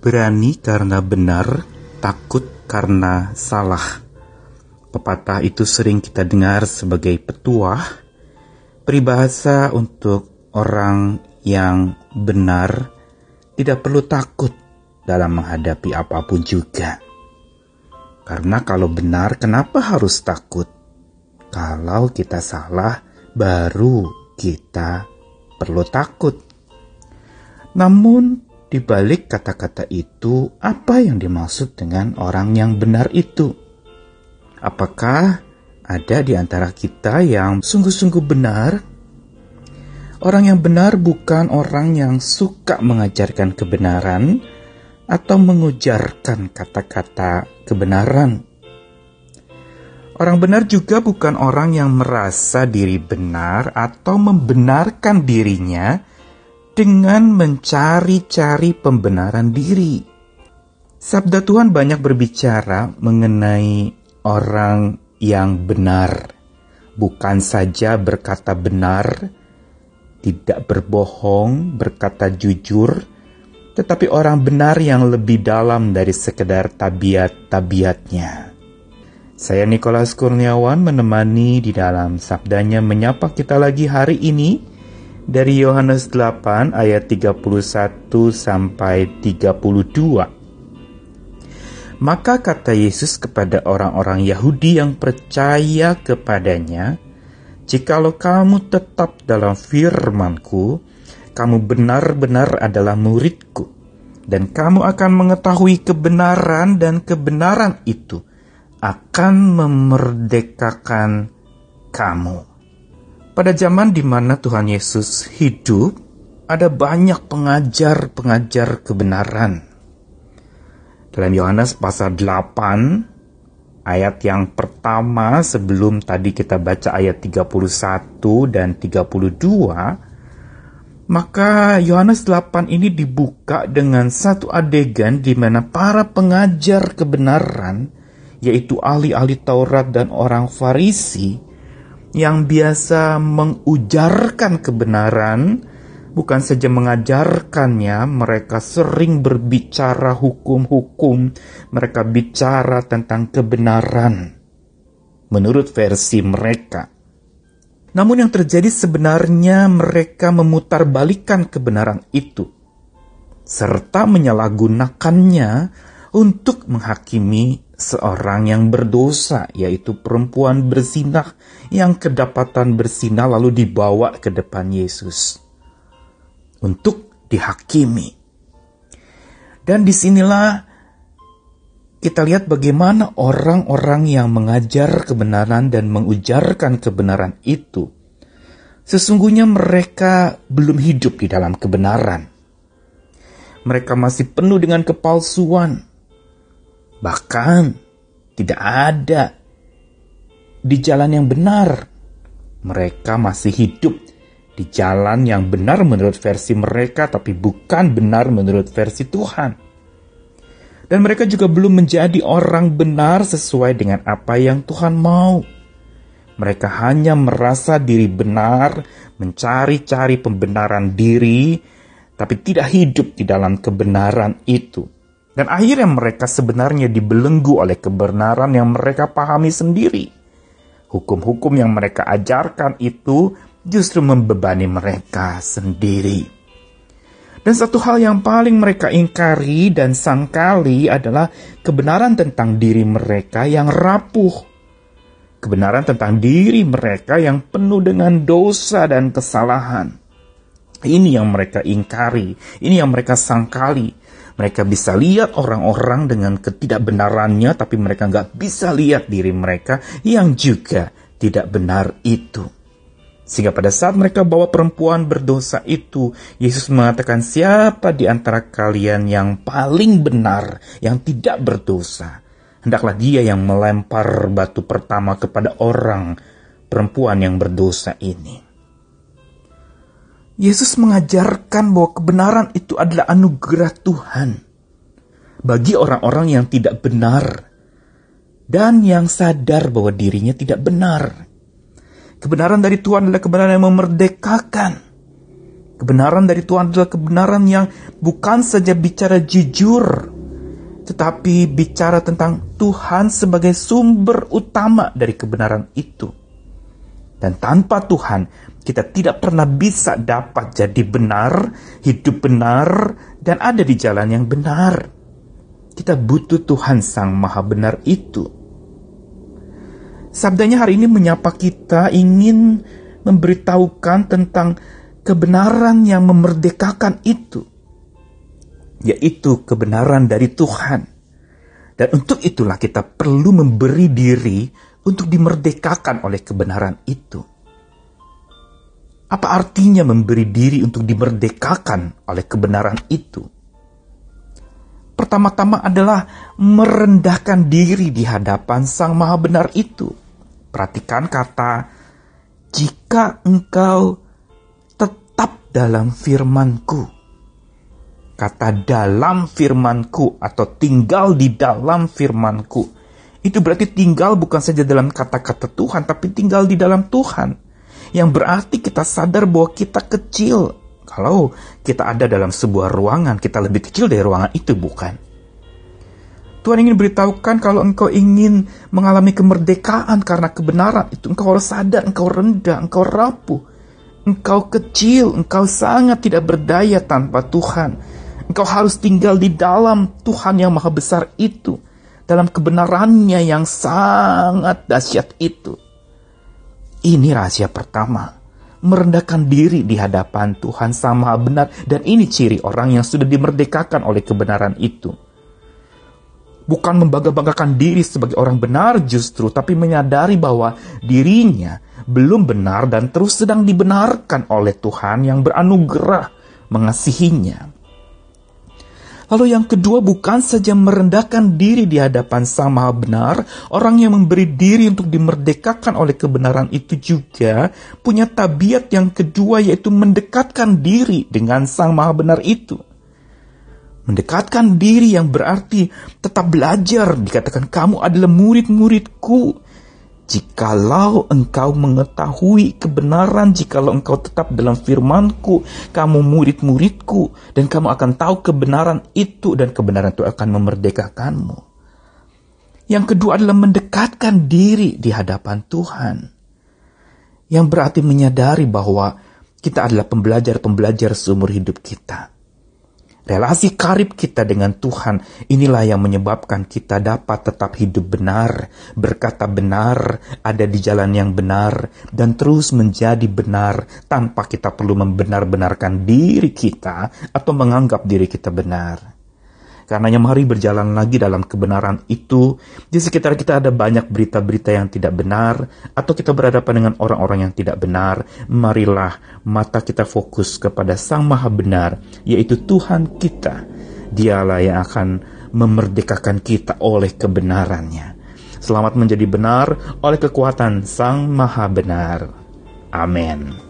Berani karena benar, takut karena salah. Pepatah itu sering kita dengar sebagai petuah, peribahasa untuk orang yang benar tidak perlu takut dalam menghadapi apa pun juga. Karena kalau benar, kenapa harus takut? Kalau kita salah, baru kita perlu takut. Namun, di balik kata-kata itu, apa yang dimaksud dengan orang yang benar itu? Apakah ada di antara kita yang sungguh-sungguh benar? Orang yang benar bukan orang yang suka mengajarkan kebenaran atau mengujarkan kata-kata kebenaran. Orang benar juga bukan orang yang merasa diri benar atau membenarkan dirinya dengan mencari-cari pembenaran diri. Sabda Tuhan banyak berbicara mengenai orang yang benar, bukan saja berkata benar, tidak berbohong, berkata jujur, tetapi orang benar yang lebih dalam dari sekedar tabiat-tabiatnya. Saya Nikolas Kurniawan menemani di dalam sabdanya menyapa kita lagi hari ini dari Yohanes 8 ayat 31 sampai 32. Maka kata Yesus kepada orang-orang Yahudi yang percaya kepadanya, Jikalau kamu tetap dalam firmanku, kamu benar-benar adalah muridku, dan kamu akan mengetahui kebenaran dan kebenaran itu akan memerdekakan kamu. Pada zaman di mana Tuhan Yesus hidup, ada banyak pengajar-pengajar kebenaran. Dalam Yohanes pasal 8, ayat yang pertama sebelum tadi kita baca ayat 31 dan 32, maka Yohanes 8 ini dibuka dengan satu adegan di mana para pengajar kebenaran, yaitu ahli-ahli Taurat dan orang Farisi, yang biasa mengujarkan kebenaran, bukan saja mengajarkannya, mereka sering berbicara hukum-hukum, mereka bicara tentang kebenaran menurut versi mereka. Namun yang terjadi sebenarnya mereka memutarbalikkan kebenaran itu serta menyalahgunakannya untuk menghakimi seorang yang berdosa, yaitu perempuan bersinah yang kedapatan bersinah lalu dibawa ke depan Yesus untuk dihakimi. Dan di sinilah kita lihat bagaimana orang-orang yang mengajar kebenaran dan mengujarkan kebenaran itu, sesungguhnya mereka belum hidup di dalam kebenaran. Mereka masih penuh dengan kepalsuan, Bahkan tidak ada di jalan yang benar. Mereka masih hidup di jalan yang benar menurut versi mereka, tapi bukan benar menurut versi Tuhan. Dan mereka juga belum menjadi orang benar sesuai dengan apa yang Tuhan mau. Mereka hanya merasa diri benar, mencari-cari pembenaran diri, tapi tidak hidup di dalam kebenaran itu. Dan akhirnya mereka sebenarnya dibelenggu oleh kebenaran yang mereka pahami sendiri. Hukum-hukum yang mereka ajarkan itu justru membebani mereka sendiri. Dan satu hal yang paling mereka ingkari dan sangkali adalah kebenaran tentang diri mereka yang rapuh. Kebenaran tentang diri mereka yang penuh dengan dosa dan kesalahan. Ini yang mereka ingkari, ini yang mereka sangkali, mereka bisa lihat orang-orang dengan ketidakbenarannya, tapi mereka nggak bisa lihat diri mereka yang juga tidak benar itu. Sehingga pada saat mereka bawa perempuan berdosa itu, Yesus mengatakan siapa di antara kalian yang paling benar, yang tidak berdosa. Hendaklah dia yang melempar batu pertama kepada orang perempuan yang berdosa ini. Yesus mengajarkan bahwa kebenaran itu adalah anugerah Tuhan bagi orang-orang yang tidak benar dan yang sadar bahwa dirinya tidak benar. Kebenaran dari Tuhan adalah kebenaran yang memerdekakan. Kebenaran dari Tuhan adalah kebenaran yang bukan saja bicara jujur, tetapi bicara tentang Tuhan sebagai sumber utama dari kebenaran itu. Dan tanpa Tuhan, kita tidak pernah bisa dapat jadi benar, hidup benar, dan ada di jalan yang benar. Kita butuh Tuhan Sang Maha Benar itu. Sabdanya hari ini menyapa kita ingin memberitahukan tentang kebenaran yang memerdekakan itu, yaitu kebenaran dari Tuhan. Dan untuk itulah kita perlu memberi diri untuk dimerdekakan oleh kebenaran itu. Apa artinya memberi diri untuk dimerdekakan oleh kebenaran itu? Pertama-tama adalah merendahkan diri di hadapan Sang Maha Benar itu. Perhatikan kata, "Jika engkau dalam firmanku. Kata dalam firmanku atau tinggal di dalam firmanku. Itu berarti tinggal bukan saja dalam kata-kata Tuhan, tapi tinggal di dalam Tuhan. Yang berarti kita sadar bahwa kita kecil. Kalau kita ada dalam sebuah ruangan, kita lebih kecil dari ruangan itu, bukan? Tuhan ingin beritahukan kalau engkau ingin mengalami kemerdekaan karena kebenaran itu, engkau harus sadar, engkau rendah, engkau rapuh. Engkau kecil, engkau sangat tidak berdaya tanpa Tuhan. Engkau harus tinggal di dalam Tuhan yang maha besar itu. Dalam kebenarannya yang sangat dahsyat itu. Ini rahasia pertama. Merendahkan diri di hadapan Tuhan sama benar. Dan ini ciri orang yang sudah dimerdekakan oleh kebenaran itu. Bukan membangga-banggakan diri sebagai orang benar justru, tapi menyadari bahwa dirinya belum benar dan terus sedang dibenarkan oleh Tuhan yang beranugerah mengasihinya. Lalu yang kedua bukan saja merendahkan diri di hadapan Sang Maha Benar, orang yang memberi diri untuk dimerdekakan oleh kebenaran itu juga punya tabiat yang kedua yaitu mendekatkan diri dengan Sang Maha Benar itu. Mendekatkan diri yang berarti tetap belajar, dikatakan kamu adalah murid-muridku Jikalau engkau mengetahui kebenaran, jikalau engkau tetap dalam firmanku, kamu murid-muridku, dan kamu akan tahu kebenaran itu, dan kebenaran itu akan memerdekakanmu. Yang kedua adalah mendekatkan diri di hadapan Tuhan. Yang berarti menyadari bahwa kita adalah pembelajar-pembelajar seumur hidup kita. Relasi karib kita dengan Tuhan inilah yang menyebabkan kita dapat tetap hidup benar, berkata benar, ada di jalan yang benar, dan terus menjadi benar tanpa kita perlu membenar-benarkan diri kita atau menganggap diri kita benar. Karenanya mari berjalan lagi dalam kebenaran itu. Di sekitar kita ada banyak berita-berita yang tidak benar, atau kita berhadapan dengan orang-orang yang tidak benar. Marilah mata kita fokus kepada Sang Maha Benar, yaitu Tuhan kita. Dialah yang akan memerdekakan kita oleh kebenarannya. Selamat menjadi benar oleh kekuatan Sang Maha Benar. Amin.